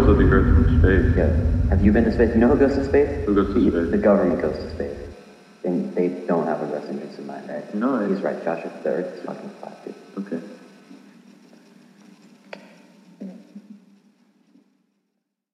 photos of the Earth from space. Yeah. Have you been to space? You know who goes to space? Who goes to the, space? The government goes to space. And they don't have a best interest in mind, right? No, He's right, Joshua. The Earth is fucking flat, dude.